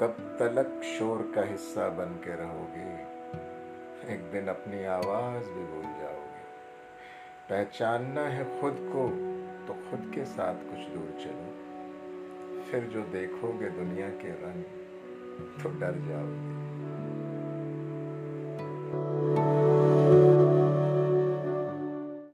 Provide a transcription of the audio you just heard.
कब तलक शोर का हिस्सा बन के रहोगे? एक दिन अपनी आवाज़ भी भूल जाओगे। पहचानना है खुद को तो खुद के साथ कुछ दूर चलो। फिर जो देखोगे दुनिया के रंग तो डर जाओगे।